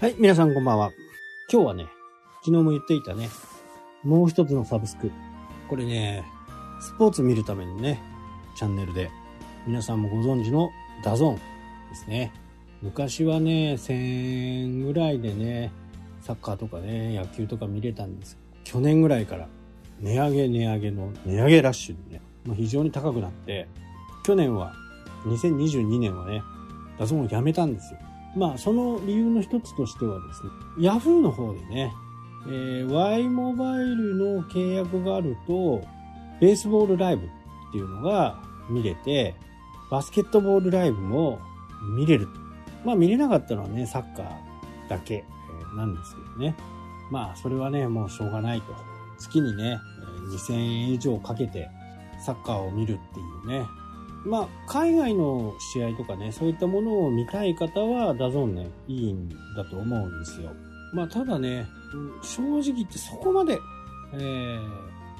はい、皆さんこんばんは。今日はね、昨日も言っていたね、もう一つのサブスク。これね、スポーツ見るためにね、チャンネルで、皆さんもご存知の DAZN ですね。昔はね、1000円ぐらいでね、サッカーとかね、野球とか見れたんです。去年ぐらいから、値上げ値上げの値上げラッシュでね、もう非常に高くなって、去年は、2022年はね、 DAZN をやめたんですよ。まあ、その理由の一つとしてはですね、ヤフーの方でね、えー、Y モバイルの契約があると、ベースボールライブっていうのが見れて、バスケットボールライブも見れる。まあ見れなかったのはね、サッカーだけなんですけどね。まあそれはね、もうしょうがないと。月にね、2000円以上かけてサッカーを見るっていうね、まあ、海外の試合とかね、そういったものを見たい方は、 DAZN ね、いいんだと思うんですよ。まあ、ただね、正直言ってそこまで、えー、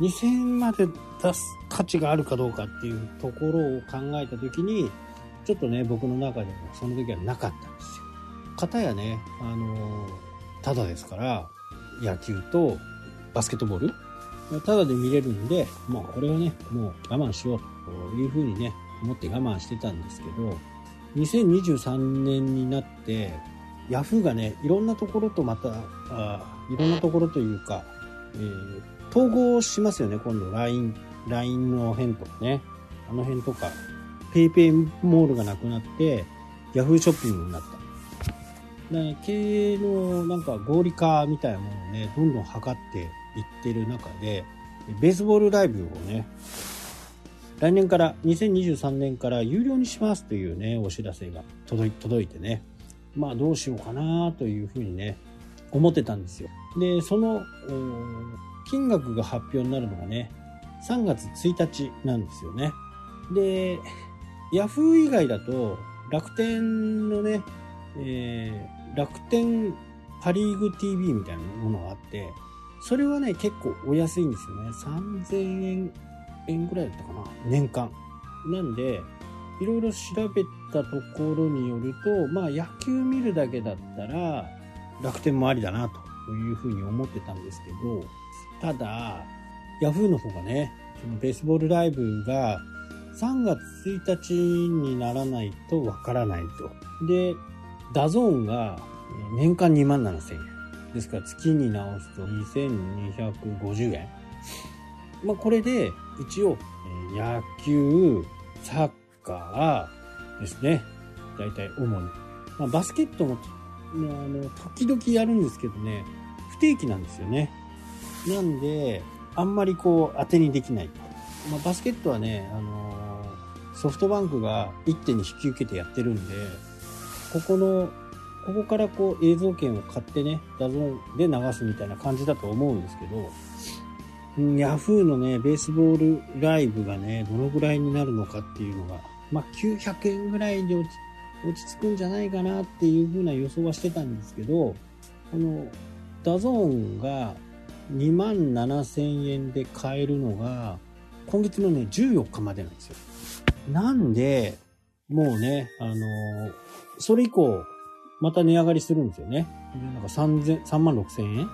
2000円まで出す価値があるかどうかっていうところを考えたときに、ちょっとね、僕の中でもその時はなかったんですよ。片やね、あのー、ただですから、野球とバスケットボール、ただで見れるんで、まあこれはね、もう我慢しようというふうにね、思って我慢してたんですけど、2023年になって、ヤフーがね、いろんなところとまた、あいろんなところというか、えー、統合しますよね、今度 LINE、LINE の辺とかね、あの辺とか、PayPay モールがなくなって、ヤフーショッピングになった。で経営のなんか合理化みたいなものをね、どんどん測っていってる中で、ベースボールライブをね、来年から、2023年から有料にしますというね、お知らせが届いてね、まあどうしようかなというふうにね、思ってたんですよ。で、その、金額が発表になるのがね、3月1日なんですよね。で、ヤフー以外だと、楽天のね、えー、楽天パリーグ TV みたいなものがあって、それはね、結構お安いんですよね。3000円円ぐらいだったかな年間。なんで、いろいろ調べたところによると、まあ野球見るだけだったら楽天もありだなというふうに思ってたんですけど、ただ、ヤフーの方がね、そのベースボールライブが3月1日にならないとわからないと。で、 DAZN が年間2万7000円。ですから月に直すと2250円。まあこれで一応、野球、サッカーですね。大体主に。まあ、バスケットも、あの、時々やるんですけどね、不定期なんですよね。なんで、あんまりこう当てにできない。まあ、バスケットはね、あのー、ソフトバンクが一手に引き受けてやってるんで、ここの、ここからこう映像権を買ってね、 DAZN で流すみたいな感じだと思うんですけど、ヤフーのね、ベースボールライブがね、どのぐらいになるのかっていうのが、まあ、900円ぐらいで落ち落ち着くんじゃないかなっていう風な予想はしてたんですけど、この、 DAZN が2万7000円で買えるのが、今月のね、14日までなんですよ。なんで、もうね、あのー、それ以降、また値上がりするんですよね。なんか3000、3万6000円？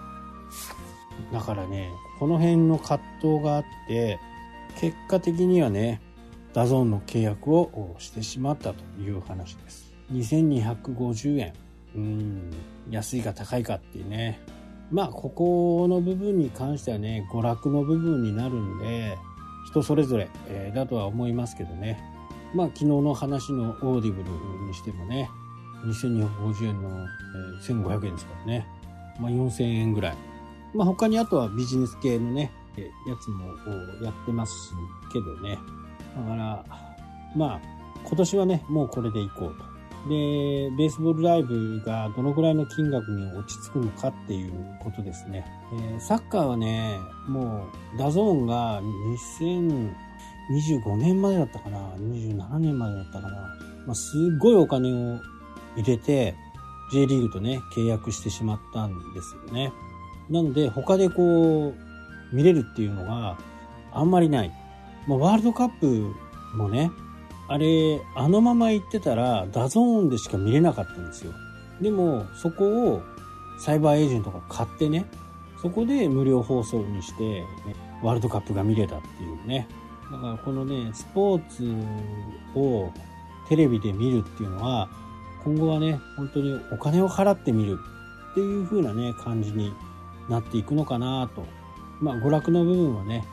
だからね、この辺の葛藤があって、結果的にはね、 DAZN の契約をしてしまったという話です。2250円。うん、安いか高いかっていうね。まあ、ここの部分に関してはね、娯楽の部分になるんで、人それぞれ、えー、だとは思いますけどね。まあ、昨日の話のオーディブルにしてもね、2250円の、えー、1500円ですからね。まあ、4000円ぐらい。まあ、他にあとはビジネス系のね、やつもやってますけどね。だから、まあ、今年はね、もうこれでいこうと。で、ベースボールライブがどのぐらいの金額に落ち着くのかっていうことですね。えー、サッカーはね、もう、 DAZN が2025年までだったかな ?27 年までだったかなまあ、すっごいお金を入れて、J リーグとね、契約してしまったんですよね。なので、他でこう、見れるっていうのがあんまりない。まあ、ワールドカップもね、あれ、あのまま行ってたら、 DAZN でしか見れなかったんですよ。でも、そこをサイバーエージェントが買ってね、そこで無料放送にして、ね、ワールドカップが見れたっていうね。だからこのね、スポーツをテレビで見るっていうのは、今後はね、本当にお金を払って見るっていう風なね、感じになっていくのかなと。まあ、娯楽の部分はね、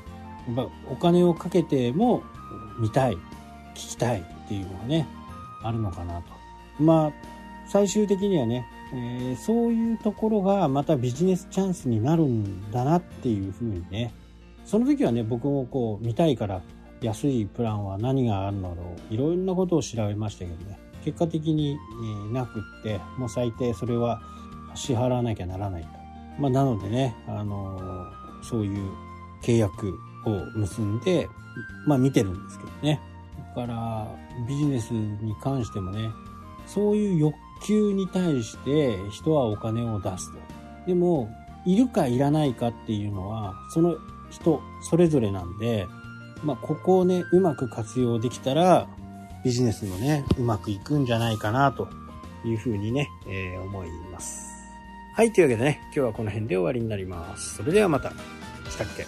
やっぱお金をかけても見たい、聞きたいっていうのがね、あるのかなと。まあ、最終的にはね、えー、そういうところがまたビジネスチャンスになるんだなっていうふうにね、その時はね、僕もこう見たいから安いプランは何があるんだろう。いろんなことを調べましたけどね、結果的に、なくって、もう最低それは支払わなきゃならないと。まあ、なのでね、あのー、そういう契約を結んで、まあ見てるんですけどね。だから、ビジネスに関してもね、そういう欲求に対して人はお金を出すと。でも、いるかいらないかっていうのは、その人それぞれなんで、まあ、ここをね、うまく活用できたら、ビジネスもね、うまくいくんじゃないかな、というふうにね、えー、思います。はい、というわけでね、今日はこの辺で終わりになります。それではまた。したっけ？